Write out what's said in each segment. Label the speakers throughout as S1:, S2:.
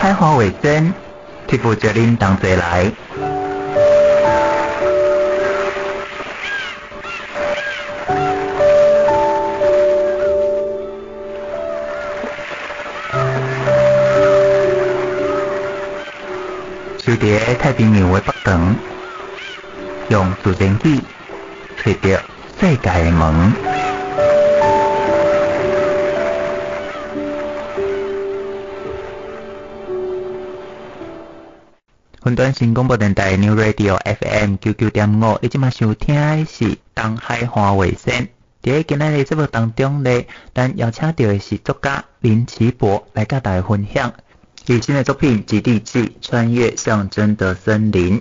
S1: 海华为真，替负责您同齐来。守伫太平洋的北端，用自然语找到世界的门。云端新广播电台 New Radio FM 九九点五，你即马收听的是东海华为先。伫今仔日节目当中呢，咱邀请到的是作家林奇博来甲大家分享最新的作品《极地记：穿越象征的森林》。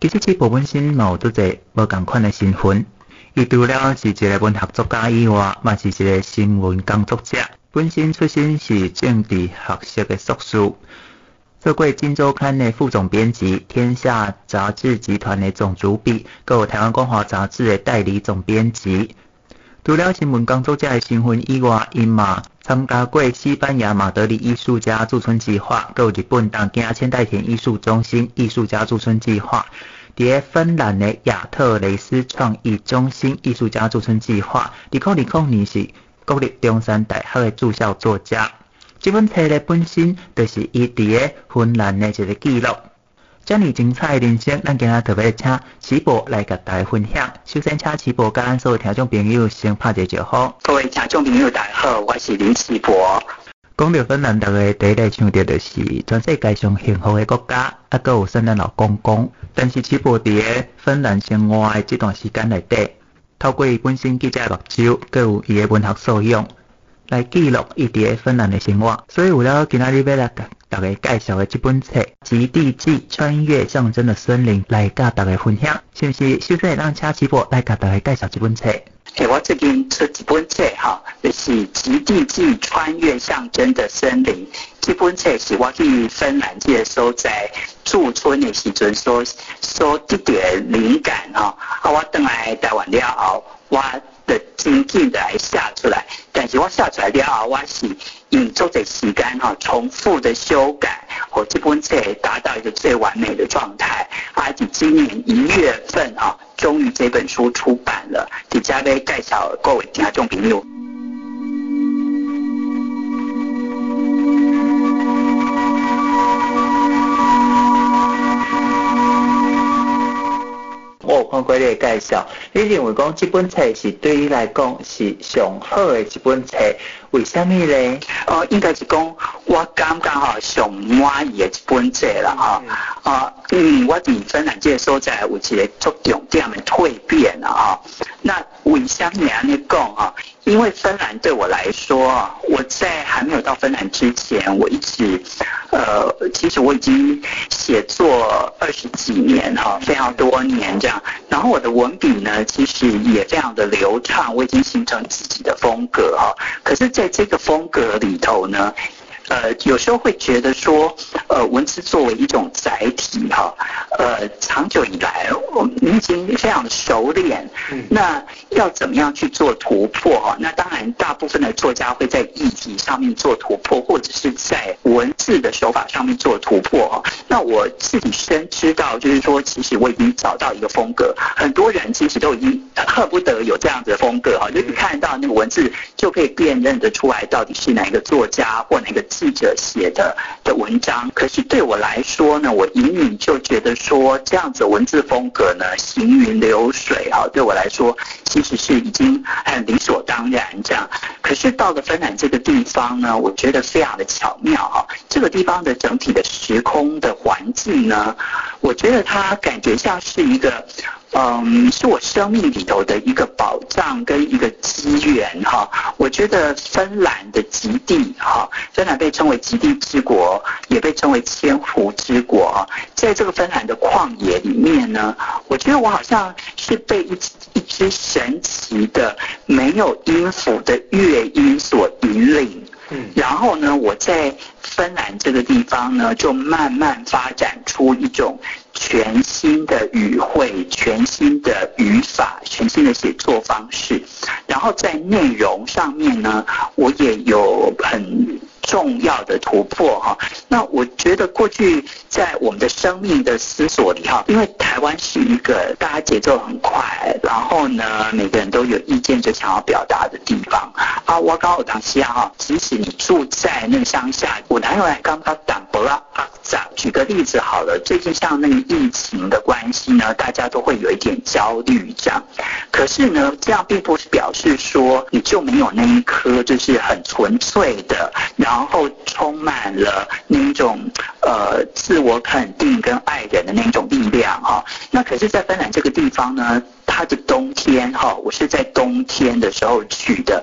S1: 其实奇博本身嘛有做者无共款的身份，伊除了是一个文学作家以外，嘛是一个新闻工作者。本身出身是政治学系的硕士。做过《金周刊》的副总编辑，《天下杂志集团》的总主笔，各《台湾光华杂志》的代理总编辑。除了新闻工作者的身份以外，因嘛参加过西班牙马德里艺术家驻村计划，还有日本东京千代田艺术中心艺术家驻村计划，伫芬兰的亚特雷斯创意中心艺术家驻村计划，二零二零年是国立中山大学的驻校作家。这本册的本身就是伊伫个芬兰的一个记录，这么精彩的人生，咱今日特别请奇博来甲大家分享。首先，请奇博甲咱所有听众朋友先拍一个招呼。
S2: 各位听众朋友，大家好，我是林奇博。
S1: 讲到芬兰，大家第一个想到就是全世界上幸福的国家，啊，搁有圣诞老公公。但是奇博伫个芬兰生活的这段时间内底，透过伊本身记者目睭，搁有伊的文学素养。来记录伊伫个芬兰的生活，所以为了今仔日要来甲大家介绍的这本册《极地记：穿越象征的森林》，来甲大家分享，是不是？首先让请奇博来甲大家介绍这本册。
S2: 诶，我最近出一本册哈，就是《极地记：穿越象征的森林》。这本册是我去芬兰这个所在驻村的时阵所所得到的灵感哈。啊，我等来台湾了后，我的精进的来下出来。但是我下出来了后，我是用足个时间哈，重复的修改，我这本册达到一个最完美的状态。而且今年一月份啊，终于这本书出版了，底下被盖小各位听众朋友。
S1: 你的介绍，你认为讲这本册是对你来讲是上好的一本册，为什么呢？
S2: 哦，应该是讲我刚刚好上满意的一本册了哈。啊，嗯，我伫芬兰这个所在有一个足重点的蜕变了哈。那为什么安尼讲哈？因为芬兰对我来说，我在还没有到芬兰之前，我一直，呃，其实我已经写作二十几年哈，非常多年这样。然后我的文笔呢，其实也非常的流畅，我已经形成自己的风格哈。可是，在这个风格里头呢，呃，有时候会觉得说，呃，文字作为一种载体哈，呃，长久以来我们已经非常的熟练，那要怎么样去做突破哈？那当然，大部分的作家会在议题上面做突破，或者是在文字的手法上面做突破哈。那我自己深知道，就是说，其实我已经找到一个风格，很多人其实都已经恨不得有这样子的风格哈，就是看到那个文字就可以辨认得出来，到底是哪一个作家或哪个。记者写的的文章，可是对我来说呢，我隐隐就觉得说，这样子文字风格呢，行云流水啊，对我来说其实是已经很理所当然这样。可是到了芬兰这个地方呢，我觉得非常的巧妙哈，这个地方的整体的时空的环境呢，我觉得它感觉像是一个。嗯，是我生命里头的一个宝藏跟一个机缘哈。我觉得芬兰的极地哈，芬兰被称为极地之国，也被称为千湖之国。在这个芬兰的旷野里面呢，我觉得我好像是被一一支神奇的没有音符的乐音所引领。然后呢，我在芬兰这个地方呢，就慢慢发展出一种。全新的语汇，全新的语法，全新的写作方式，然后在内容上面呢，我也有很重要的突破哈。那我觉得过去在我们的生命的思索里哈，因为台湾是一个大家节奏很快，然后呢每个人都有意见就想要表达的地方啊。我刚我当下哈，即使你住在那个乡下，我男友来刚刚挡不了啊。举个例子好了，最近像那个疫情的关系呢，大家都会有一点焦虑这样。可是呢，这样并不是表示说你就没有那一颗就是很纯粹的，然然后充满了那种呃自我肯定跟爱人的那种力量哈。那可是，在芬兰这个地方呢，它的冬天哈，我是在冬天的时候去的，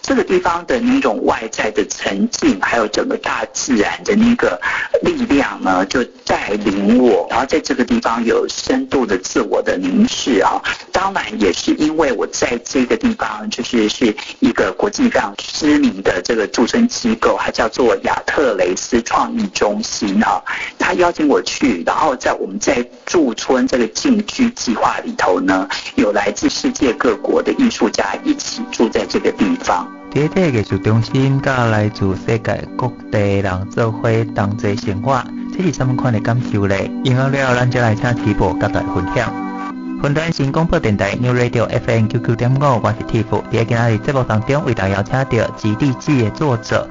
S2: 这个地方的那种外在的沉静，还有整个大自然的那个力量呢，就带领我，然后在这个地方有深度的自我的凝视啊。当然也是因为我在这个地方，就是是一个国际非常知名的这个驻村机构，它叫做亚特雷斯创意中心啊。他邀请我去，然后在我们在驻村这个静居计划里头呢。有来自世界各国的艺术家一起住在这个地方。
S1: 这个艺术中心，甲来自世界各地人做伙同齐生活，这是什么款的感受呢？然后了，咱就来请 Tiff 甲大家分享。云端新广播电台 New Radio FM QQ 点五，我是 Tiff。在今日节目当中，为大家邀请到《极地记》的作者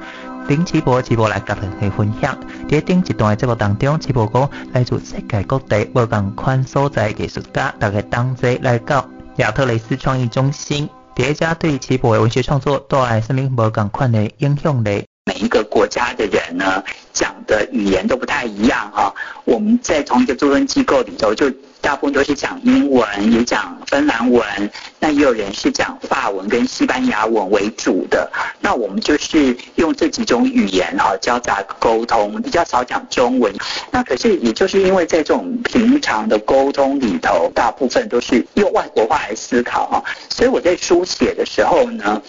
S1: 林奇博，奇博来甲大家分享。伫顶一段的节目当中，奇博讲来自世界各地无共款所在艺术家，大家同齐来到亚特雷斯创意中心。叠加对齐博的文学创作带来什么无共款的影响呢？
S2: 每一个国家的人呢，讲的语言都不太一样哈。我们在同一个驻村机构里头就。大部分都是讲英文，也讲芬兰文，那也有人是讲法文跟西班牙文为主的。那我们就是用这几种语言哈交杂沟通，比较少讲中文。那可是也就是因为在这种平常的沟通里头，大部分都是用外国话来思考哈，所以我在书写的时候呢，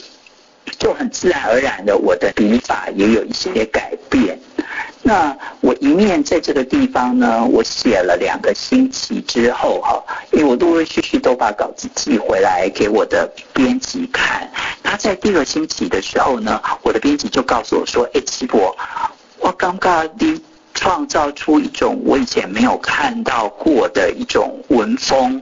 S2: 就很自然而然的，我的笔法也有一些改变。那我一面在这个地方呢，我写了两个星期之后哈，因为我陆陆续续都把稿子寄回来给我的编辑看。他在第二星期的时候呢，我的编辑就告诉我说：“哎，奇博，我刚刚的。”创造出一种我以前没有看到过的一种文风，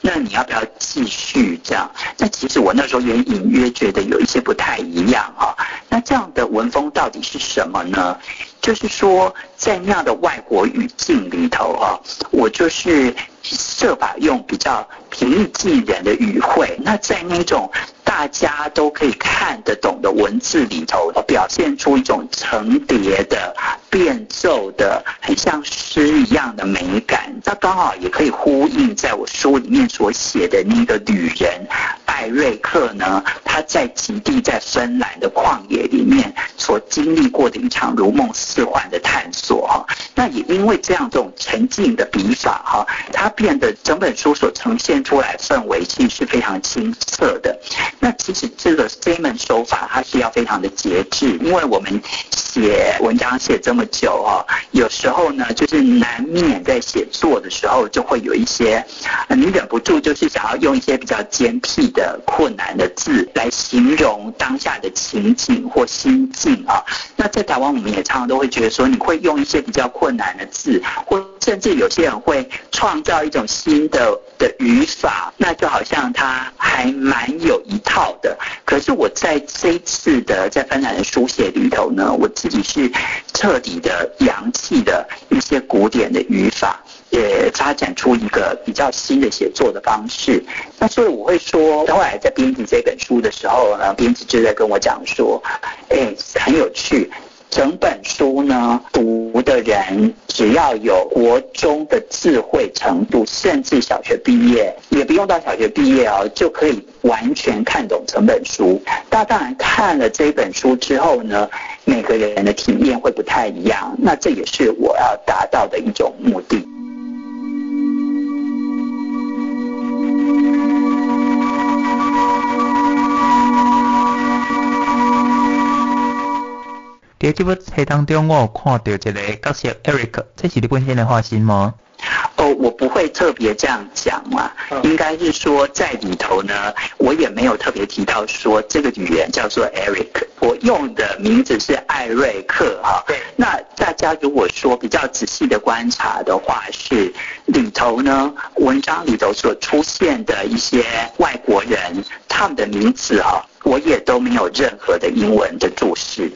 S2: 那你要不要继续这样？那其实我那时候也隐约觉得有一些不太一样哈。那这样的文风到底是什么呢？就是说在那样的外国语境里头哈，我就是设法用比较平易近人的语汇，那在那种。大家都可以看得懂的文字里头，表现出一种层叠的、变奏的，很像诗一样的美感。那刚好也可以呼应在我书里面所写的那个旅人艾瑞克呢，他在极地在芬兰的旷野里面所经历过的一场如梦似幻的探索哈。那也因为这样这种沉静的笔法哈，它变得整本书所呈现出来氛围其实是非常清澈的。那其实这个这门手法，它是要非常的节制，因为我们写文章写这么久哦，有时候呢，就是难免在写作的时候，就会有一些，你忍不住就是想要用一些比较尖僻的困难的字来形容当下的情景或心境啊。那在台湾，我们也常常都会觉得说，你会用一些比较困难的字，或甚至有些人会创造一种新的的语法，那就好像他还蛮有一套的。可是我在这一次的在芬兰的书写里头呢，我自己是彻底的扬弃的一些古典的语法，也发展出一个比较新的写作的方式。那所以我会说，后来在编辑这本书的时候呢，编辑就在跟我讲说，哎，很有趣。整本书呢，读的人只要有国中的智慧程度，甚至小学毕业，也不用到小学毕业哦，就可以完全看懂整本书。那当然看了这本书之后呢，每个人的体验会不太一样。那这也是我要达到的一种目的。
S1: 在这部戏当中，我有看到一个角色 Eric，这是你本身的化身吗？
S2: 哦，我不会特别这样讲嘛，应该是说在里头呢，我也没有特别提到说这个语言叫做 Eric，我用的名字是艾艾瑞克哈。对。那大家如果说比较仔细的观察的话，是里头呢，文章里头所出现的一些外国人，他们的名字哈，我也都没有任何的英文的注释。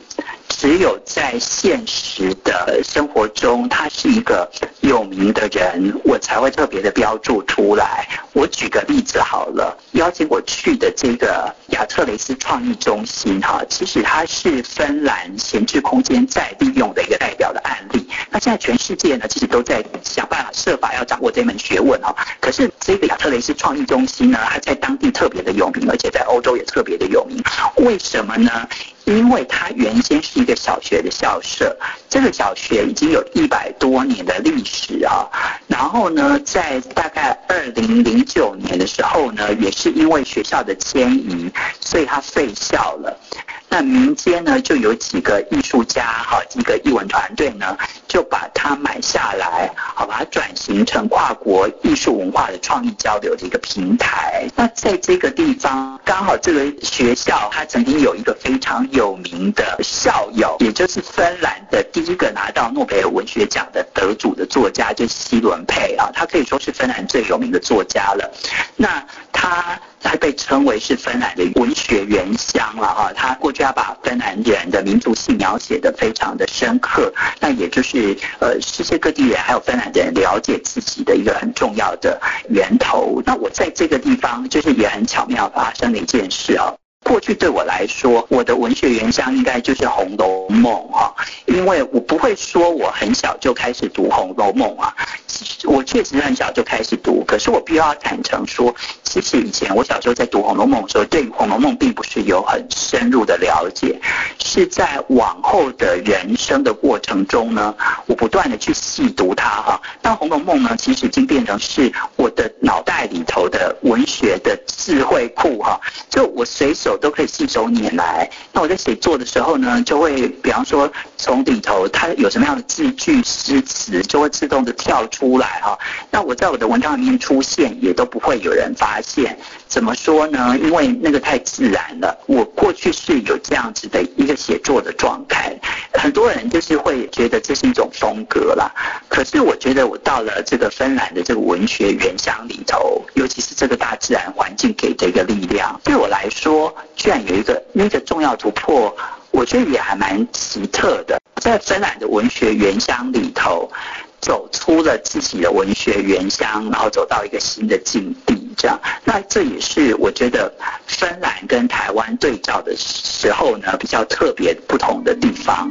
S2: 只有在现实的生活中，他是一个有名的人，我才会特别的标注出来。我举个例子好了，邀请我去的这个亚特雷斯创意中心，哈，其实它是芬兰闲置空间再利用的一个代表的案例。那现在全世界呢，其实都在想办法设法要掌握这门学问，哈。可是这个亚特雷斯创意中心呢，它在当地特别的有名，而且在欧洲也特别的有名。为什么呢？因为它原先是一个小学的校舍，这个小学已经有一百多年的历史啊。然后呢，在大概二零零九年的时候呢，也是因为学校的迁移，所以它废校了。那民间呢，就有几个艺术家哈，几个艺文团队呢，就把它买下来，好，把它转型成跨国艺术文化的创意交流的一个平台。那在这个地方，刚好这个学校它曾经有一个非常有名的校友，也就是芬兰的第一个拿到诺贝尔文学奖的得主的作家，就是希伦佩啊，他可以说是芬兰最有名的作家了。那他。他被称为是芬兰的文学原乡了哈，他过去要把芬兰人的民族性描写得非常的深刻，那也就是呃世界各地人还有芬兰人了解自己的一个很重要的源头。那我在这个地方就是也很巧妙发生了一件事啊。过去对我来说，我的文学原乡应该就是《红楼梦》哈，因为我不会说我很小就开始读《红楼梦》啊，我确实很小就开始读，可是我必须要坦诚说，其实以前我小时候在读《红楼梦》的时候，对《红楼梦》并不是有很深入的了解，是在往后的人生的过程中呢，我不断的去细读它哈。但《红楼梦》呢，其实已经变成是我的脑袋里头的文学的智慧库哈，就我随手。都可以信手拈来。那我在写作的时候呢，就会比方说从里头它有什么样的字句诗词，就会自动的跳出来哈。那我在我的文章里面出现，也都不会有人发现。怎么说呢？因为那个太自然了。我过去是有这样子的一个写作的状态，很多人就是会觉得这是一种风格啦。可是我觉得我到了这个芬兰的这个文学原乡里头，尤其是这个大自然环境给的一个力量，对我来说。居然有一个那个重要突破，我觉得也还蛮奇特的。在芬兰的文学原乡里头，走出了自己的文学原乡，然后走到一个新的境地，这样。那这也是我觉得芬兰跟台湾对照的时候呢，比较特别不同的地方。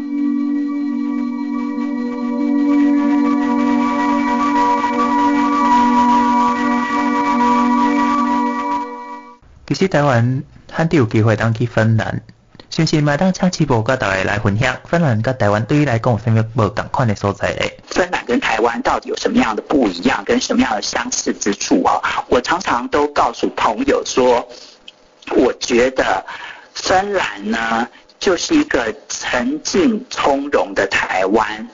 S1: 其实台湾。汉地有机会当去芬兰，是不是麦当请师傅跟大家来分享芬兰跟台湾对于来讲有什么不同款的所在嘞？
S2: 芬兰跟台湾到底有什么样的不一样，跟什么样的相似之处啊？我常常都告诉朋友说，我觉得芬兰呢，就是一个沉静从容的台湾。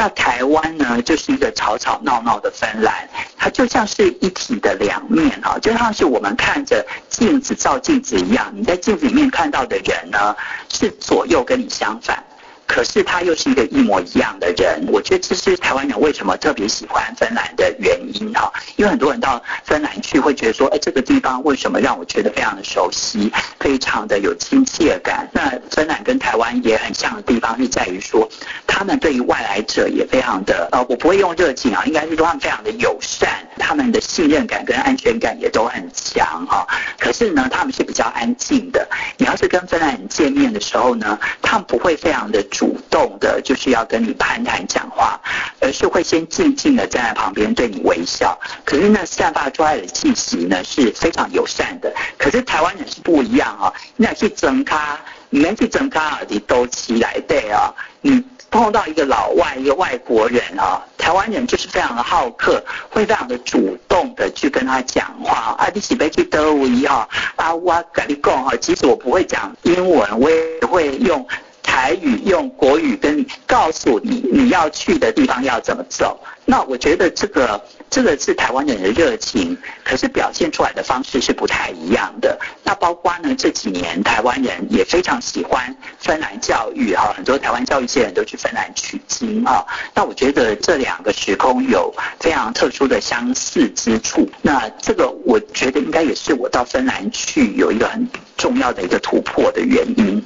S2: 那台湾呢，就是一个吵吵闹闹的芬兰，它就像是一体的两面啊，就像是我们看着镜子照镜子一样，你在镜子里面看到的人呢，是左右跟你相反。可是他又是一个一模一样的人，我觉得这是台湾人为什么特别喜欢芬兰的原因哈。因为很多人到芬兰去会觉得说，哎，这个地方为什么让我觉得非常的熟悉，非常的有亲切感？那芬兰跟台湾也很像的地方是在于说，他们对于外来者也非常的，呃，我不会用热情啊，应该是说他们非常的友善，他们的信任感跟安全感也都很强哈。可是呢，他们是比较安静的。你要是跟芬兰人见面的时候呢，他们不会非常的。主动的，就是要跟你攀谈讲话，而是会先静静的站在旁边对你微笑。可是那散发出来的气息呢，是非常友善的。可是台湾人是不一样啊，你要去整咖，你们去整咖啊，你都起来对啊。你碰到一个老外，一个外国人啊，台湾人就是非常的好客，会非常的主动的去跟他讲话。啊，你是要去德威哈？啊，我跟你讲哈，其实我不会讲英文，我也会用。台语用国语跟你告诉你你要去的地方要怎么走，那我觉得这个这个是台湾人的热情，可是表现出来的方式是不太一样的。那包括呢这几年台湾人也非常喜欢芬兰教育哈，很多台湾教育界人都去芬兰取经啊。那我觉得这两个时空有非常特殊的相似之处。那这个我觉得应该也是我到芬兰去有一个很重要的一个突破的原因。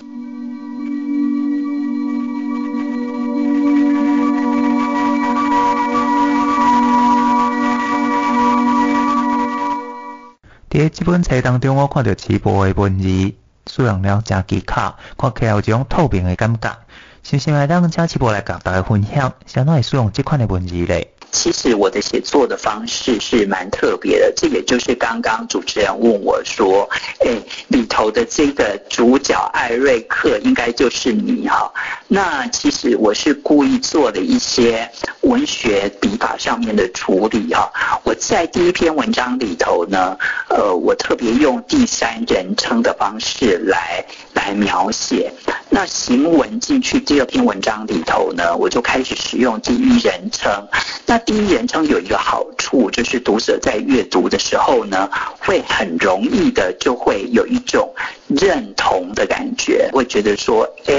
S1: 在这本册当中，我看到齐博的文字，使用了真技巧，看起来有一种透明的感觉。想想来当请齐博来甲大家分享，怎样会使用即款的文字咧？
S2: 其实我的写作的方式是蛮特别的，这也就是刚刚主持人问我说，哎，里头的这个主角艾瑞克应该就是你哈。那其实我是故意做了一些文学笔法上面的处理哈。我在第一篇文章里头呢，呃，我特别用第三人称的方式来来描写。那行文进去第二篇文章里头呢，我就开始使用第一人称。那第一人称有一个好处，就是读者在阅读的时候呢，会很容易的就会有一种认同的感觉，会觉得说，哎，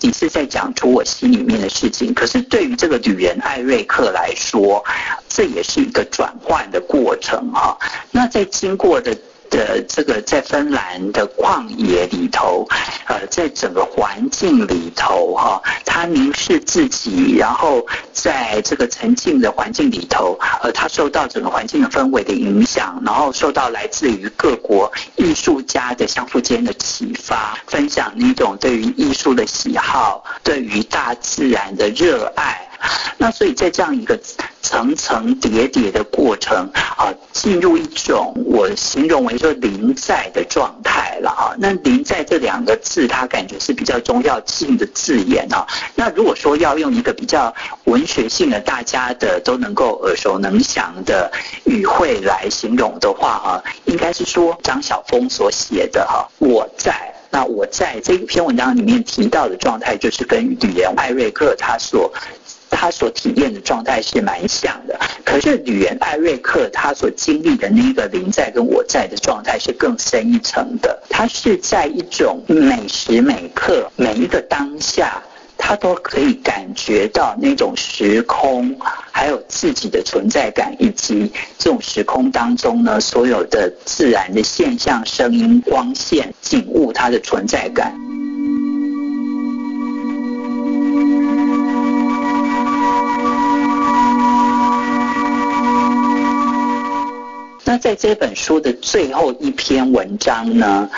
S2: 你是在讲出我心里面的事情。可是对于这个女人艾瑞克来说，这也是一个转换的过程哈。那在经过的。的这个在芬兰的旷野里头，呃，在整个环境里头，哈，他凝视自己，然后在这个沉静的环境里头，呃，他受到整个环境的氛围的影响，然后受到来自于各国艺术家的相互间的启发，分享那种对于艺术的喜好，对于大自然的热爱。那所以在这样一个层层叠叠的过程啊，进入一种我形容为说临在的状态了啊。那临在这两个字，它感觉是比较重要性的字眼啊。那如果说要用一个比较文学性的、大家的都能够耳熟能详的语汇来形容的话啊，应该是说张晓风所写的哈，我在。那我在这一篇文章里面提到的状态，就是跟语言艾瑞克他所。他所体验的状态是蛮像的，可是女人艾瑞克他所经历的那个临在跟我在的状态是更深一层的。他是在一种每时每刻每一个当下，他都可以感觉到那种时空，还有自己的存在感，以及这种时空当中呢，所有的自然的现象、声音、光线、景物，它的存在感。那在这本书的最后一篇文章呢，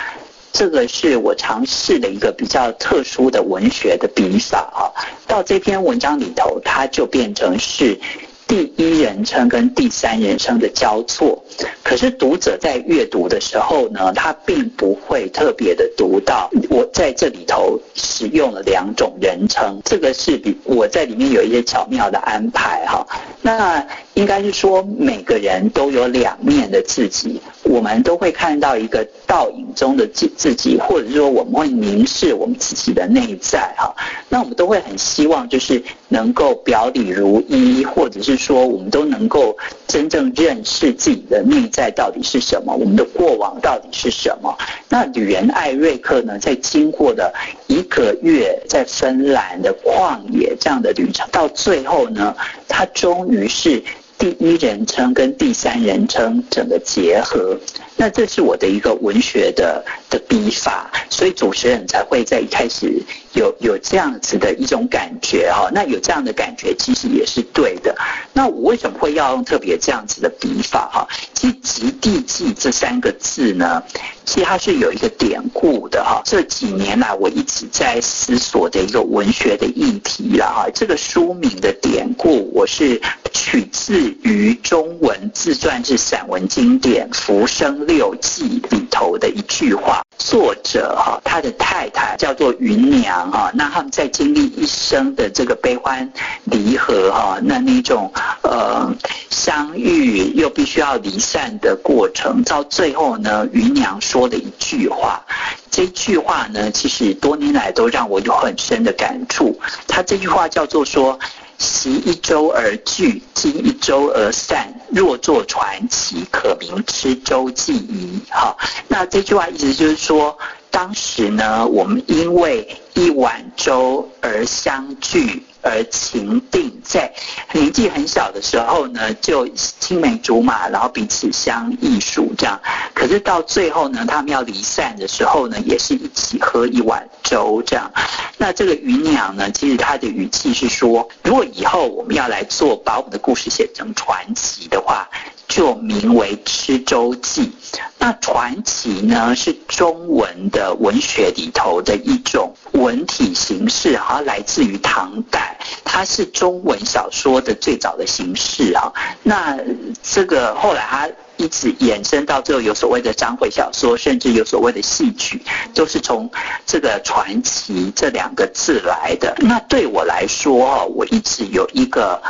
S2: 这个是我尝试的一个比较特殊的文学的笔法啊。到这篇文章里头，它就变成是第一人称跟第三人称的交错。可是读者在阅读的时候呢，他并不会特别的读到我在这里头使用了两种人称。这个是比我在里面有一些巧妙的安排哈。那。应该是说，每个人都有两面的自己，我们都会看到一个倒影中的自自己，或者说我们会凝视我们自己的内在哈。那我们都会很希望，就是能够表里如一，或者是说，我们都能够真正认识自己的内在到底是什么，我们的过往到底是什么。那女人艾瑞克呢，在经过的一个月在芬兰的旷野这样的旅程，到最后呢，他终于是。第一人称跟第三人称整个结合，那这是我的一个文学的的笔法，所以主持人才会在一开始有有这样子的一种感觉哈，那有这样的感觉其实也是对的。那我为什么会要用特别这样子的笔法哈？其实“极地记”这三个字呢，其实它是有一个典故的哈。这几年来我一直在思索的一个文学的议题了哈。这个书名的典故，我是取自于中文自传式散文经典《浮生六记》里头的一句话。作者哈，他的太太叫做芸娘哈，那他们在经历一生的这个悲欢离合哈，那那种呃相遇又必须要离散的过程，到最后呢，芸娘说的一句话，这句话呢，其实多年来都让我有很深的感触。他这句话叫做说。席一舟而聚，今一舟而散。若作传奇，可名《吃舟记》矣。哈，那这句话意思就是说，当时呢，我们因为一碗粥而相聚。而情定，在年纪很小的时候呢，就青梅竹马，然后彼此相依属这样。可是到最后呢，他们要离散的时候呢，也是一起喝一碗粥这样。那这个芸娘呢，其实她的语气是说，如果以后我们要来做，把我们的故事写成传奇的话。就名为《吃粥记》。那传奇呢，是中文的文学里头的一种文体形式，好来自于唐代，它是中文小说的最早的形式啊。那这个后来它一直衍生到最后，有所谓的章回小说，甚至有所谓的戏曲，都是从这个“传奇”这两个字来的。那对我来说，我一直有一个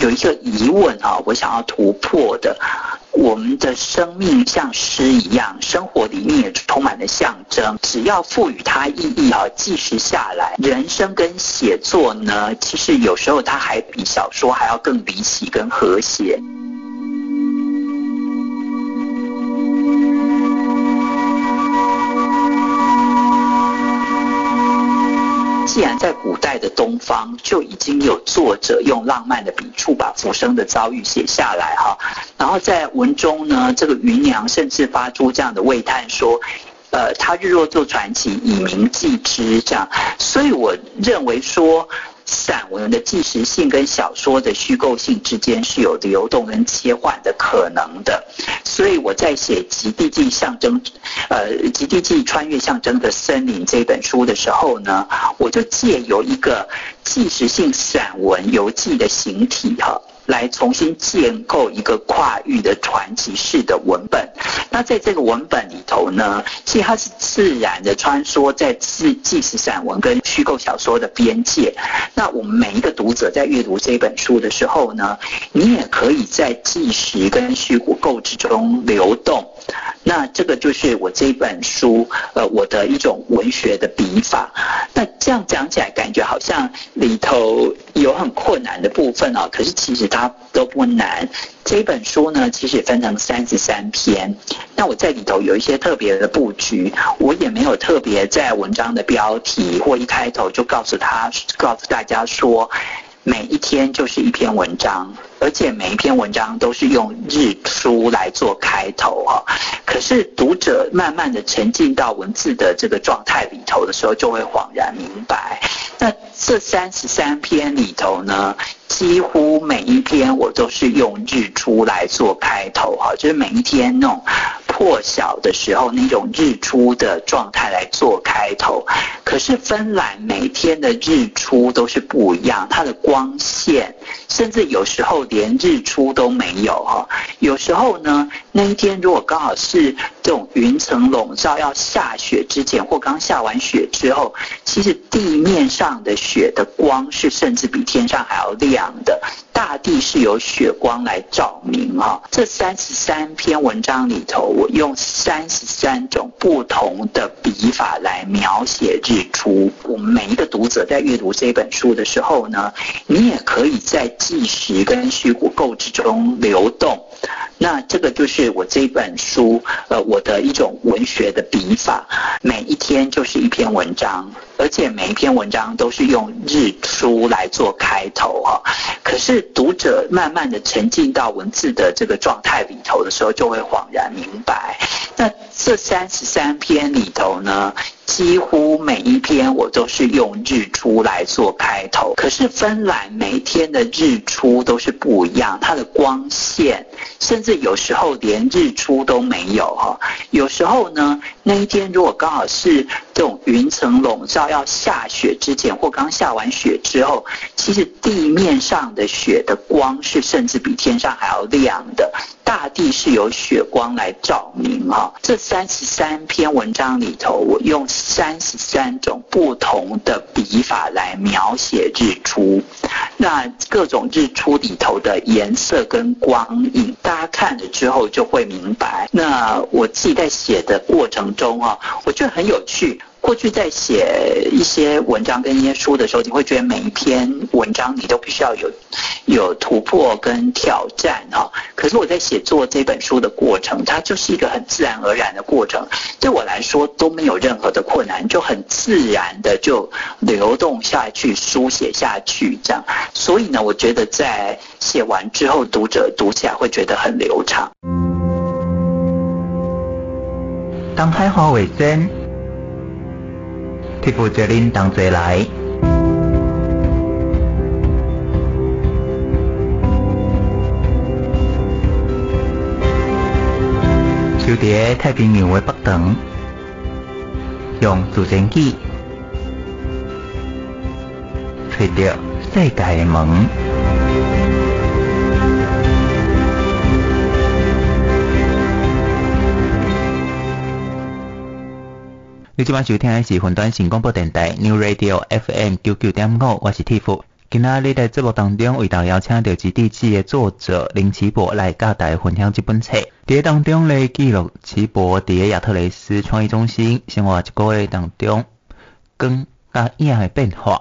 S2: 有一个疑问啊，我想要突破的。我们的生命像诗一样，生活里面也充满了象征。只要赋予它意义啊，记实下来，人生跟写作呢，其实有时候它还比小说还要更离奇、跟和谐。既然在古代的东方就已经有作者用浪漫的笔触把浮生的遭遇写下来哈，然后在文中呢，这个芸娘甚至发出这样的喟叹说，呃，他日若做传奇，以名记之这样，所以我认为说。散文的纪实性跟小说的虚构性之间是有流动跟切换的可能的，所以我在写《极地记象征》呃《极地记穿越象征的森林》这本书的时候呢，我就借由一个纪实性散文游记的形体哈。来重新建构一个跨域的传奇式的文本。那在这个文本里头呢，其实它是自然的穿梭在纪纪实散文跟虚构小说的边界。那我们每一个读者在阅读这本书的时候呢，你也可以在纪实跟虚构之中流动。那这个就是我这本书，呃，我的一种文学的笔法。那这样讲起来，感觉好像里头有很困难的部分哦。可是其实它都不难。这本书呢，其实分成三十三篇。那我在里头有一些特别的布局，我也没有特别在文章的标题或一开头就告诉他，告诉大家说。每一天就是一篇文章，而且每一篇文章都是用日出来做开头哈。可是读者慢慢的沉浸到文字的这个状态里头的时候，就会恍然明白。那这三十三篇里头呢，几乎每一篇我都是用日出来做开头哈，就是每一天那种。破晓的时候，那种日出的状态来做开头。可是芬兰每天的日出都是不一样，它的光线甚至有时候连日出都没有哈。有时候呢，那一天如果刚好是这种云层笼罩要下雪之前，或刚下完雪之后，其实地面上的雪的光是甚至比天上还要亮的。大地是由雪光来照明哈。这三十三篇文章里头，我用三十三种不同的笔法来描写日出。我们每一个读者在阅读这本书的时候呢，你也可以在纪实跟虚构之中流动。那这个就是我这本书，呃，我的一种文学的笔法。每一天就是一篇文章，而且每一篇文章都是用日出来做开头哈。可是读者慢慢的沉浸到文字的这个状态里头的时候，就会恍然明白。那这三十三篇里头呢，几乎每一篇我都是用日出来做开头。可是芬兰每天的日出都是不一样，它的光线甚至有时候连日出都没有哈。有时候呢，那一天如果刚好是这种云层笼罩要下雪之前，或刚下完雪之后，其实地面上的雪的光是甚至比天上还要亮的。大地是由雪光来照明哈，这三十三篇文章里头，我用三十三种不同的笔法来描写日出。那各种日出里头的颜色跟光影，大家看了之后就会明白。那我自己在写的过程中啊，我觉得很有趣。过去在写一些文章跟一些书的时候，你会觉得每一篇文章你都必须要有有突破跟挑战啊。可是我在写作这本书的过程，它就是一个很自然而然的过程，对我来说都没有任何的困难，就很自然的就流动下去，书写下去这样。所以呢，我觉得在写完之后，读者读起来会觉得很流畅。
S1: 当海华为生，替负责您同齐来，就伫太平洋的北端，用自然机找到世界的门。你今晚收听的是云端新广播电台 New Radio FM 九九点五，我是 Tiff。今仔日在节目当中为大家邀请到《基地志》的作者林奇博来教大家分享这本册。在当中咧记录奇博在亚特雷斯创意中心生活一个月当中光甲影的变化。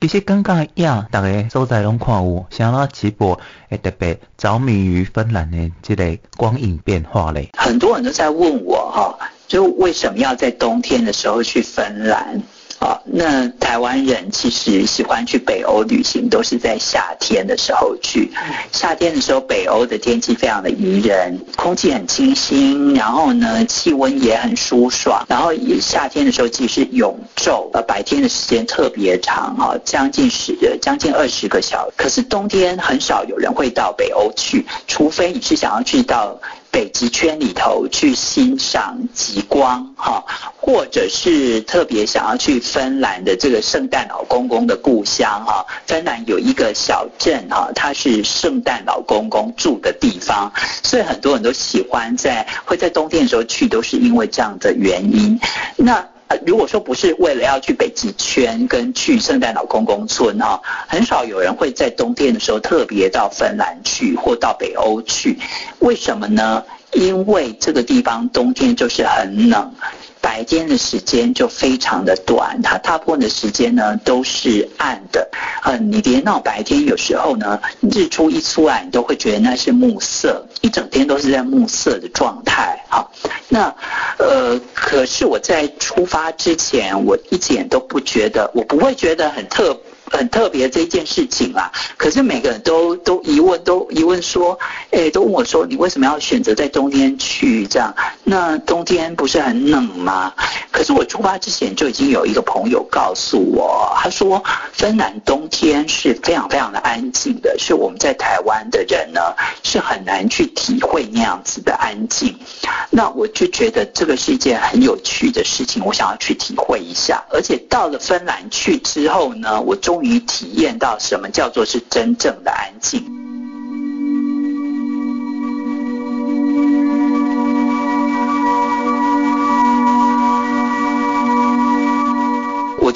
S1: 其实光甲影，大家所在拢看有，啥啦奇博会特别着迷于芬兰的这个光影变化咧。
S2: 很多人都在问我哈。就为什么要在冬天的时候去芬兰？啊，那台湾人其实喜欢去北欧旅行，都是在夏天的时候去。夏天的时候，北欧的天气非常的宜人，空气很清新，然后呢，气温也很舒爽。然后夏天的时候，其实是永昼，呃，白天的时间特别长，哈，将近十，将近二十个小时。可是冬天很少有人会到北欧去，除非你是想要去到。北极圈里头去欣赏极光，哈，或者是特别想要去芬兰的这个圣诞老公公的故乡，哈，芬兰有一个小镇，哈，它是圣诞老公公住的地方，所以很多人都喜欢在会在冬天的时候去，都是因为这样的原因。那。呃，如果说不是为了要去北极圈跟去圣诞老公公村哈，很少有人会在冬天的时候特别到芬兰去或到北欧去，为什么呢？因为这个地方冬天就是很冷。白天的时间就非常的短，它大部分的时间呢都是暗的，嗯，你连那种白天有时候呢，日出一出来，你都会觉得那是暮色，一整天都是在暮色的状态，好，那呃，可是我在出发之前，我一点都不觉得，我不会觉得很特。很特别这一件事情啦，可是每个人都都疑问，都疑问说，诶，都问我说，你为什么要选择在冬天去这样？那冬天不是很冷吗？可是我出发之前就已经有一个朋友告诉我，他说芬兰冬天是非常非常的安静的，是我们在台湾的人呢是很难去体会那样子的安静。那我就觉得这个是一件很有趣的事情，我想要去体会一下。而且到了芬兰去之后呢，我终终于体验到什么叫做是真正的安静。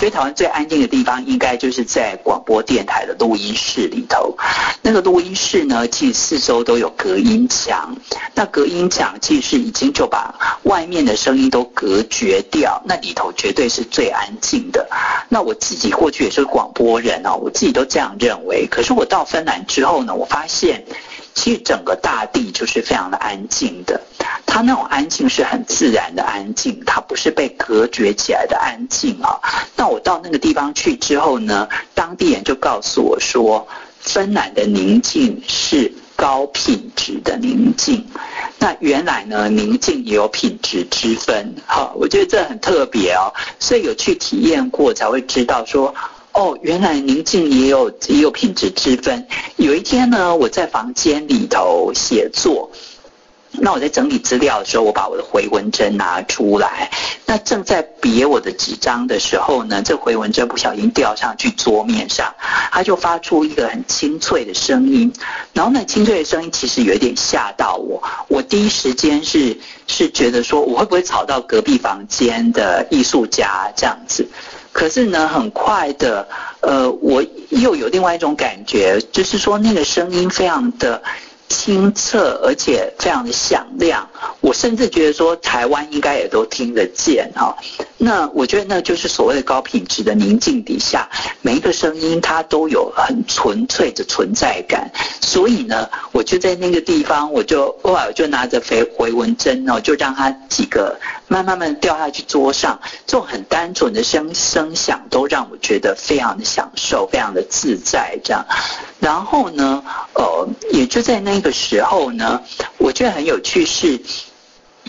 S2: 觉得台湾最安静的地方，应该就是在广播电台的录音室里头。那个录音室呢，其实四周都有隔音墙。那隔音墙其实是已经就把外面的声音都隔绝掉，那里头绝对是最安静的。那我自己过去也是广播人哦，我自己都这样认为。可是我到芬兰之后呢，我发现。其实整个大地就是非常的安静的，它那种安静是很自然的安静，它不是被隔绝起来的安静啊。那我到那个地方去之后呢，当地人就告诉我说，芬兰的宁静是高品质的宁静。那原来呢，宁静也有品质之分，哈，我觉得这很特别哦，所以有去体验过才会知道说。哦，原来宁静也有也有品质之分。有一天呢，我在房间里头写作，那我在整理资料的时候，我把我的回纹针拿出来，那正在别我的纸张的时候呢，这回纹针不小心掉上去桌面上，它就发出一个很清脆的声音。然后那清脆的声音其实有一点吓到我，我第一时间是是觉得说，我会不会吵到隔壁房间的艺术家这样子。可是呢，很快的，呃，我又有另外一种感觉，就是说那个声音非常的清澈，而且非常的响亮。我甚至觉得说，台湾应该也都听得见哈。那我觉得那就是所谓的高品质的宁静底下，每一个声音它都有很纯粹的存在感。所以呢，我就在那个地方，我就偶尔就拿着回回纹针哦，就让它几个慢慢慢掉下去桌上，这种很单纯的声声响都让我觉得非常的享受，非常的自在这样。然后呢，呃，就在那个时候呢，我觉得很有趣是。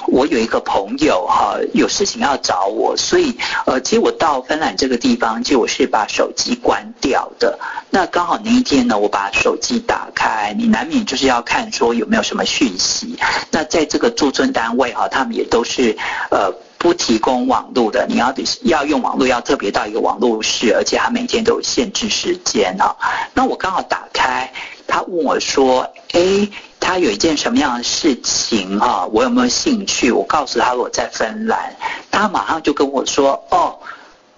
S2: 我有一个朋友哈，有事情要找我，所以呃，其实我到芬兰这个地方，其实我是把手机关掉的。那刚好那一天呢，我把手机打开，你难免就是要看说有没有什么讯息。那在这个驻村单位哈，他们也都是呃不提供网络的，你要要用网络要特别到一个网络室，而且他每天都有限制时间哈。那我刚好打开，他问我说：“哎。”他有一件什么样的事情啊？我有没有兴趣？我告诉他我在芬兰，他马上就跟我说：“哦，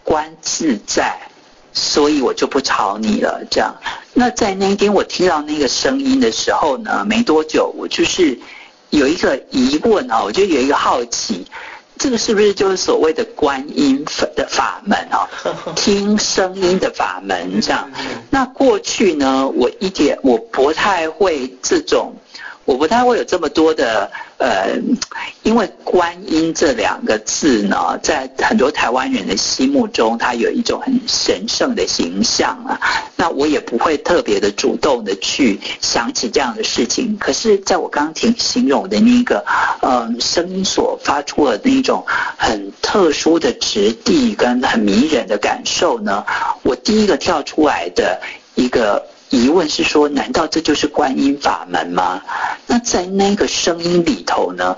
S2: 观自在，所以我就不吵你了。”这样。那在那一天我听到那个声音的时候呢，没多久我就是有一个疑问啊，我就有一个好奇。这个是不是就是所谓的观音的法门啊？听声音的法门这样。那过去呢，我一点我不太会这种。我不太会有这么多的呃，因为观音这两个字呢，在很多台湾人的心目中，它有一种很神圣的形象啊。那我也不会特别的主动的去想起这样的事情。可是，在我刚刚形容的那个呃声音所发出的那种很特殊的质地跟很迷人的感受呢，我第一个跳出来的一个。疑问是说，难道这就是观音法门吗？那在那个声音里头呢，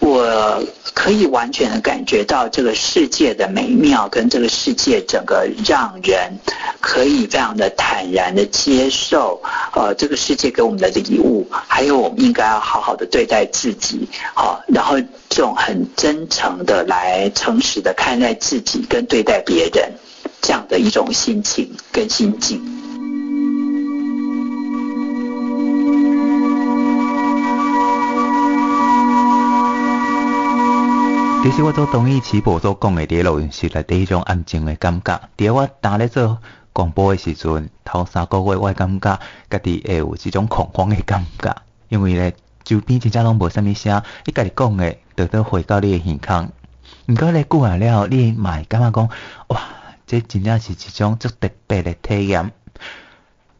S2: 我可以完全的感觉到这个世界的美妙，跟这个世界整个让人可以非常的坦然的接受，呃，这个世界给我们的礼物，还有我们应该要好好的对待自己，好，然后这种很真诚的来诚实的看待自己跟对待别人，这样的一种心情跟心境。
S1: 其实我都同意齐博所讲的，伫录音室内第一种安静的感觉。伫我当咧做广播的时阵，头三个月我感觉家己会有这种恐慌的感觉，因为咧周边真正拢无啥物声，你家己讲的都都回到你的耳孔。毋过咧久下了后，你嘛会感觉讲，哇，这真正是一种足特别的体验。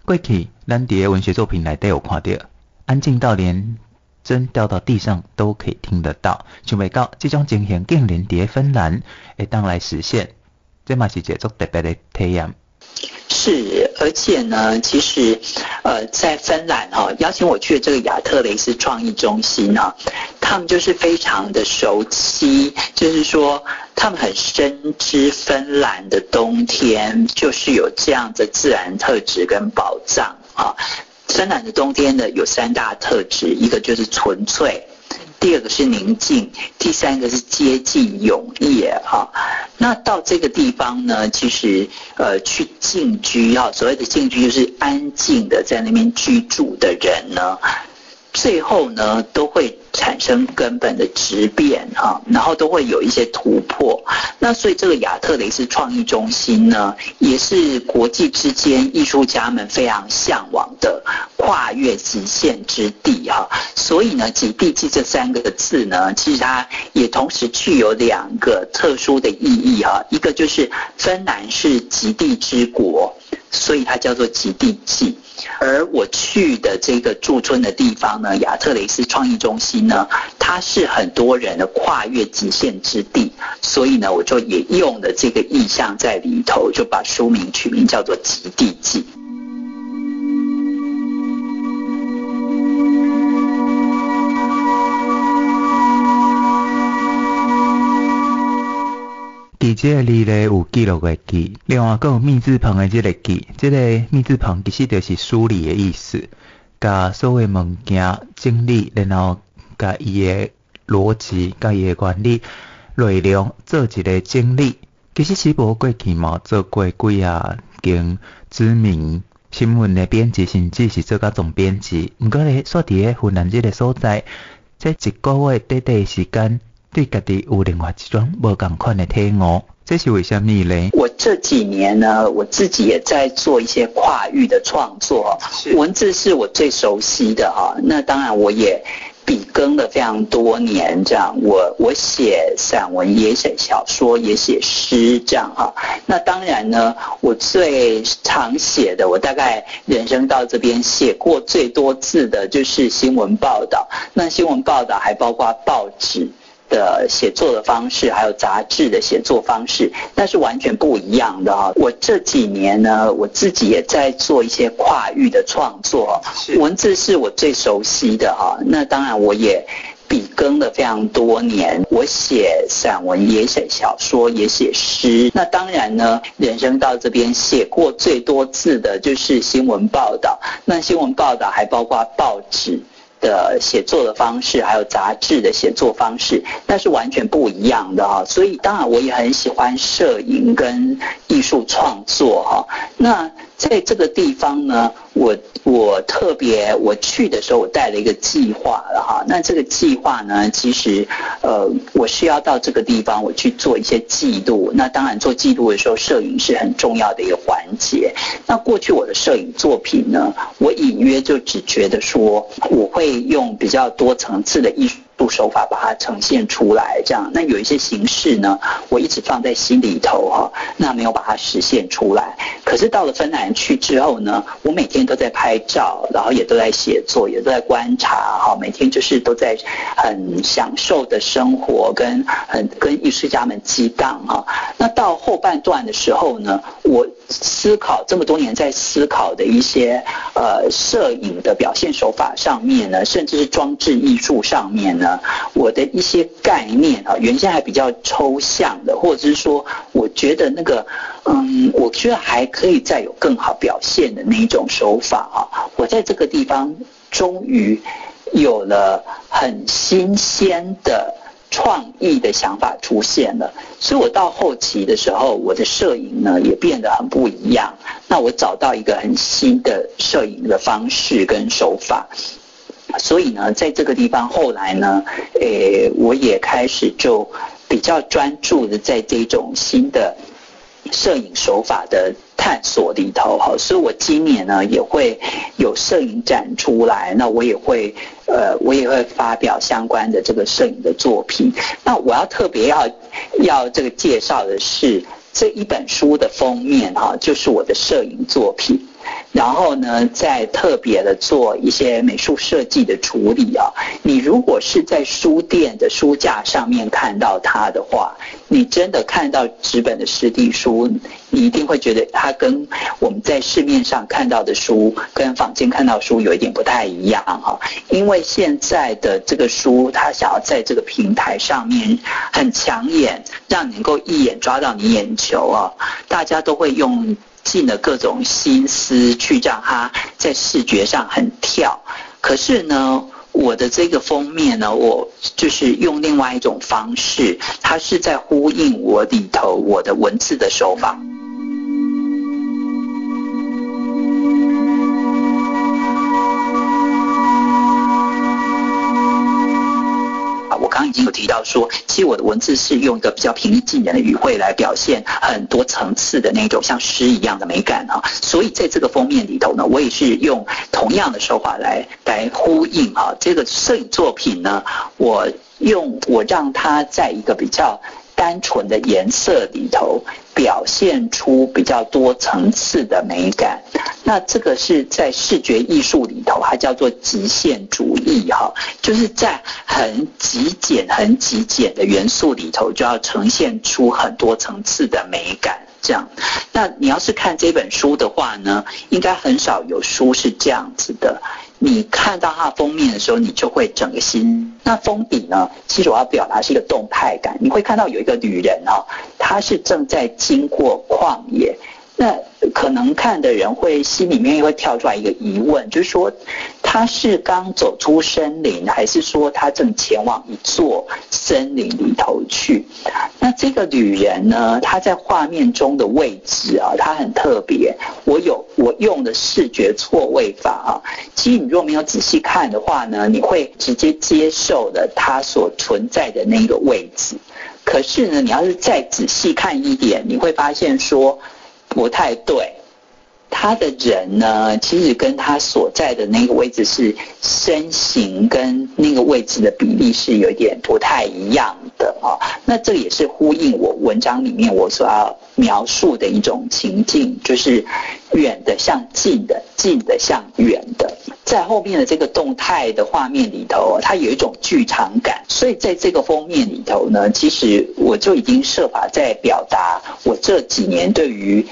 S1: 过去咱伫个文学作品内底有看到，安静到连。针掉到地上都可以听得到，想袂到这种情形竟然伫芬兰会当来实现，这嘛是一个特别的体验。
S2: 是，而且呢，其实，呃，在芬兰哈、哦，邀请我去的这个亚特雷斯创意中心呢、啊，他们就是非常的熟悉，就是说他们很深知芬兰的冬天就是有这样的自然特质跟宝藏啊。深蓝的冬天呢，有三大特质，一个就是纯粹，第二个是宁静，第三个是接近永夜哈。那到这个地方呢，其实呃去静居啊，所谓的静居就是安静的在那边居住的人呢。最后呢，都会产生根本的质变啊，然后都会有一些突破。那所以这个亚特雷斯创意中心呢，也是国际之间艺术家们非常向往的跨越极限之地哈。所以呢，极地记这三个字呢，其实它也同时具有两个特殊的意义哈。一个就是芬兰是极地之国，所以它叫做极地记。而我去的这个驻村的地方呢，亚特雷斯创意中心呢，它是很多人的跨越极限之地，所以呢，我就也用了这个意象在里头，就把书名取名叫做《极地
S1: 记》。即个里咧有记录的记，另外还有密字旁的即个记，即个密字旁其实就是梳理的意思，甲所有物件整理，然后甲伊诶逻辑、甲伊诶原理、内容做一个整理。其实齐博过去嘛做过几啊间知名新闻的编辑，甚至是做甲总编辑。毋过咧，说伫个芬兰这个所在，这一个月短短时间。对家己有另外一种无共款的体悟，这是为什么呢？
S2: 我这几年呢，我自己也在做一些跨域的创作，文字是我最熟悉的哈。那当然，我也。笔耕了非常多年，这样我我写散文，也写小说，也写诗，这样哈。那当然呢，我最常写的，我大概人生到这边写过最多字的就是新闻报道。那新闻报道还包括报纸。的写作的方式，还有杂志的写作方式，那是完全不一样的哈。我这几年呢，我自己也在做一些跨域的创作，文字是我最熟悉的哈。那当然，我也笔耕了非常多年，我写散文，也写小说，也写诗。那当然呢，人生到这边写过最多字的就是新闻报道。那新闻报道还包括报纸。的写作的方式，还有杂志的写作方式，那是完全不一样的哈。所以当然我也很喜欢摄影跟艺术创作哈。那在这个地方呢，我我特别我去的时候，我带了一个计划了哈。那这个计划呢，其实呃，我需要到这个地方，我去做一些记录。那当然做记录的时候，摄影是很重要的一个环节。那过去我的摄影作品呢，我隐约就只觉得说，我会用比较多层次的艺术。手法把它呈现出来，这样，那有一些形式呢，我一直放在心里头哈，那没有把它实现出来。可是到了芬兰去之后呢，我每天都在拍照，然后也都在写作，也都在观察哈，每天就是都在很享受的生活，跟很跟艺术家们激荡哈。那到后半段的时候呢，我思考这么多年在思考的一些呃摄影的表现手法上面呢，甚至是装置艺术上面呢。我的一些概念啊，原先还比较抽象的，或者是说，我觉得那个，嗯，我觉得还可以再有更好表现的那一种手法啊，我在这个地方终于有了很新鲜的创意的想法出现了，所以我到后期的时候，我的摄影呢也变得很不一样。那我找到一个很新的摄影的方式跟手法。所以呢，在这个地方后来呢，诶，我也开始就比较专注的在这种新的摄影手法的探索里头哈。所以我今年呢也会有摄影展出来，那我也会呃，我也会发表相关的这个摄影的作品。那我要特别要要这个介绍的是这一本书的封面哈，就是我的摄影作品。然后呢，再特别的做一些美术设计的处理啊。你如果是在书店的书架上面看到它的话，你真的看到纸本的实体书，你一定会觉得它跟我们在市面上看到的书，跟坊间看到书有一点不太一样哈。因为现在的这个书，它想要在这个平台上面很抢眼，让你能够一眼抓到你眼球啊，大家都会用。尽了各种心思去让它在视觉上很跳，可是呢，我的这个封面呢，我就是用另外一种方式，它是在呼应我里头我的文字的手法。已经有提到说，其实我的文字是用一个比较平易近人的语汇来表现很多层次的那种像诗一样的美感哈，所以在这个封面里头呢，我也是用同样的手法来来呼应哈，这个摄影作品呢，我用我让它在一个比较。单纯的颜色里头表现出比较多层次的美感，那这个是在视觉艺术里头，它叫做极限主义哈，就是在很极简、很极简的元素里头，就要呈现出很多层次的美感。这样，那你要是看这本书的话呢，应该很少有书是这样子的。你看到它封面的时候，你就会整个心。那封底呢，其实我要表达是一个动态感。你会看到有一个女人哦，她是正在经过旷野。那可能看的人会心里面会跳出来一个疑问，就是说她是刚走出森林，还是说她正前往一座森林里头去？那这个女人呢，她在画面中的位置啊，她很特别。我有我用的视觉错位法啊，其实你如果没有仔细看的话呢，你会直接接受了她所存在的那个位置。可是呢，你要是再仔细看一点，你会发现说不太对。他的人呢，其实跟他所在的那个位置是身形跟那个位置的比例是有点不太一样的啊。那这也是呼应我文章里面我所要描述的一种情境，就是远的像近的，近的像远的。在后面的这个动态的画面里头，它有一种剧场感，所以在这个封面里头呢，其实我就已经设法在表达我这几年对于。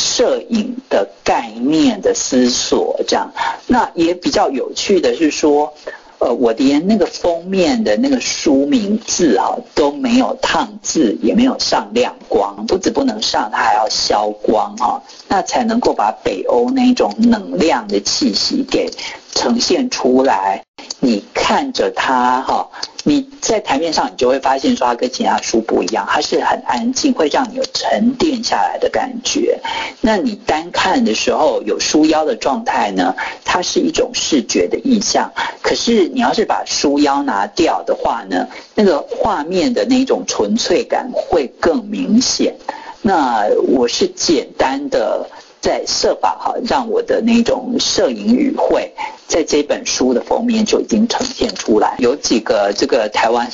S2: 摄影的概念的思索，这样，那也比较有趣的是说，呃，我连那个封面的那个书名字啊都没有烫字，也没有上亮光，不止不能上，它还要消光啊，那才能够把北欧那种能量的气息给呈现出来。你看着它哈。你在台面上，你就会发现说它跟其他书不一样，它是很安静，会让你有沉淀下来的感觉。那你单看的时候有书腰的状态呢，它是一种视觉的意象。可是你要是把书腰拿掉的话呢，那个画面的那种纯粹感会更明显。那我是简单的。在设法哈，让我的那种摄影语汇，在这本书的封面就已经呈现出来。有几个这个台湾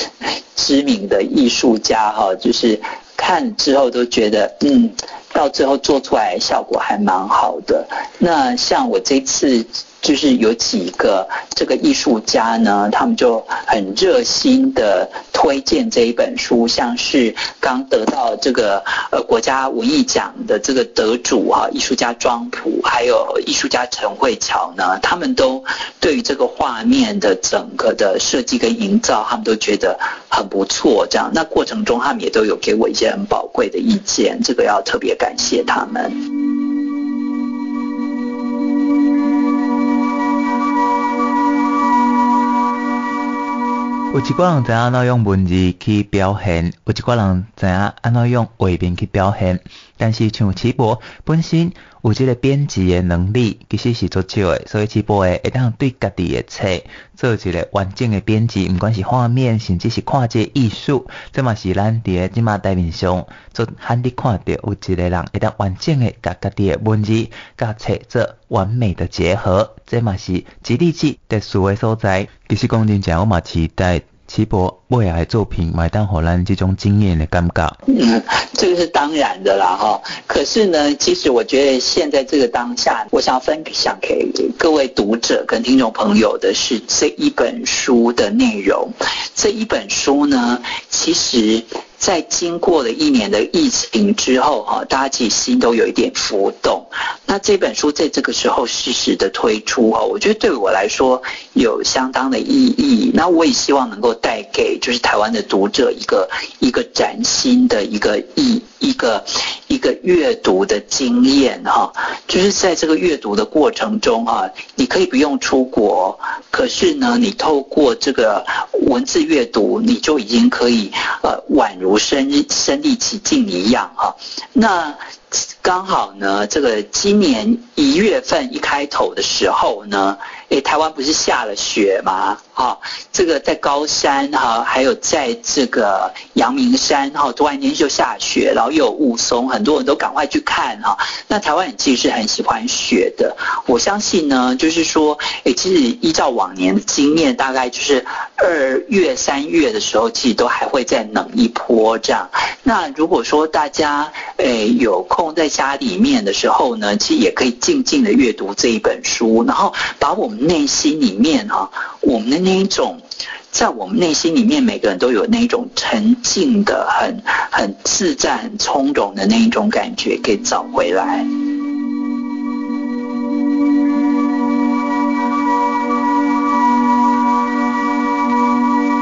S2: 知名的艺术家哈，就是看之后都觉得，嗯，到最后做出来效果还蛮好的。那像我这次。就是有几个这个艺术家呢，他们就很热心的推荐这一本书，像是刚得到这个呃国家文艺奖的这个得主啊，艺术家庄普，还有艺术家陈慧乔呢，他们都对于这个画面的整个的设计跟营造，他们都觉得很不错。这样，那过程中他们也都有给我一些很宝贵的意见，这个要特别感谢他们。
S1: 有一寡人知影安怎用文字去表现，有一寡人知影安怎用画面去表现，但是像齐博本身有这个编辑的能力，其实是足少的，所以齐博会会当对家己的册做一个完整诶编辑，毋管是画面，甚至是看这艺术，这嘛是咱伫个即马台面上，做罕你看到有一个人会当完整诶甲家己诶文字甲册做完美的结合，这嘛是吉利记特殊诶所在。其实讲真正，我嘛期待。齐博未来作品，买单荷兰这种经验的尴尬。
S2: 嗯，这个是当然的啦，哈。可是呢，其实我觉得现在这个当下，我想分享给各位读者跟听众朋友的是这一本书的内容。这一本书呢，其实。在经过了一年的疫情之后，哈，大家其实心都有一点浮动。那这本书在这个时候适时的推出，哈，我觉得对我来说有相当的意义。那我也希望能够带给就是台湾的读者一个一个崭新的一个意一个一个阅读的经验，哈，就是在这个阅读的过程中，哈，你可以不用出国，可是呢，你透过这个文字阅读，你就已经可以呃宛如如身身历其境一样哈，那刚好呢，这个今年一月份一开头的时候呢。诶，台湾不是下了雪吗？哈，这个在高山哈，还有在这个阳明山哈，突然间就下雪，然后又有雾凇，很多人都赶快去看哈。那台湾人其实是很喜欢雪的，我相信呢，就是说，诶，其实依照往年的经验，大概就是二月、三月的时候，其实都还会再冷一波这样。那如果说大家诶有空在家里面的时候呢，其实也可以静静的阅读这一本书，然后把我们。内心里面哈，我们的那一种，在我们内心里面，每个人都有那种沉静的、很很自在、很从容的那一种感觉，给找回来。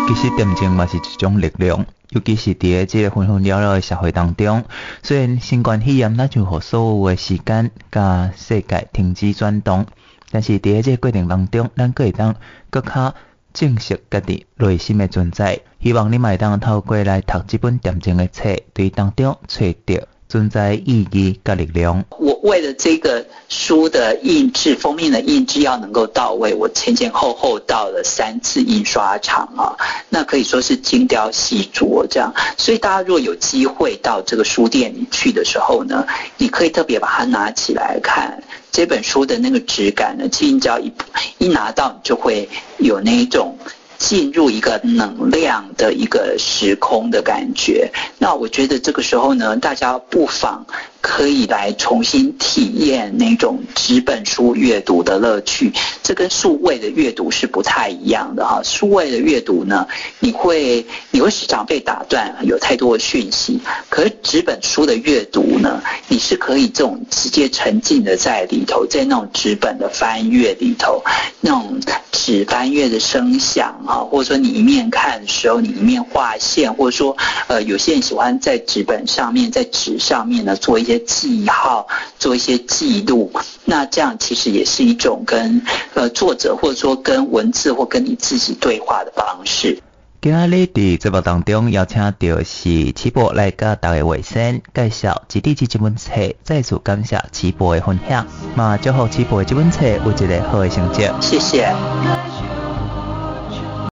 S1: 其实恬静嘛是一种力量，尤其是在这个纷纷扰扰的社会当中，虽然新冠肺炎那就和所有的时间甲世界停止转动。但是伫个这个过程当中，咱阁会当阁较正视家己内心的存在。希望你麦当透过来读这本恬静的册，对当中找到存在意义跟力量。
S2: 我为了这个书的印制，封面的印制要能够到位，我前前后后到了三次印刷厂啊，那可以说是精雕细琢这样。所以大家如果有机会到这个书店里去的时候呢，你可以特别把它拿起来看这本书的那个质感呢，其实你只要一一拿到，你就会有那一种。进入一个能量的一个时空的感觉，那我觉得这个时候呢，大家不妨可以来重新体验那种纸本书阅读的乐趣。这跟数位的阅读是不太一样的哈。数位的阅读呢，你会你会时常被打断，有太多的讯息。可是纸本书的阅读呢，你是可以这种直接沉浸的在里头，在那种纸本的翻阅里头，那种纸翻阅的声响啊，或者说你一面看的时候，你一面画线，或者说呃，有些人喜欢在纸本上面，在纸上面呢做一些。记号，做一些记录，那这样其实也是一种跟呃作者或者说跟文字或跟你自己对话的方式。
S1: 今日伫节目当中邀请到是齐博来甲大家卫生介绍《基地之这本册》，再次感谢齐博的分享，嘛祝福齐博的这本册有一个好的成绩。
S2: 谢谢。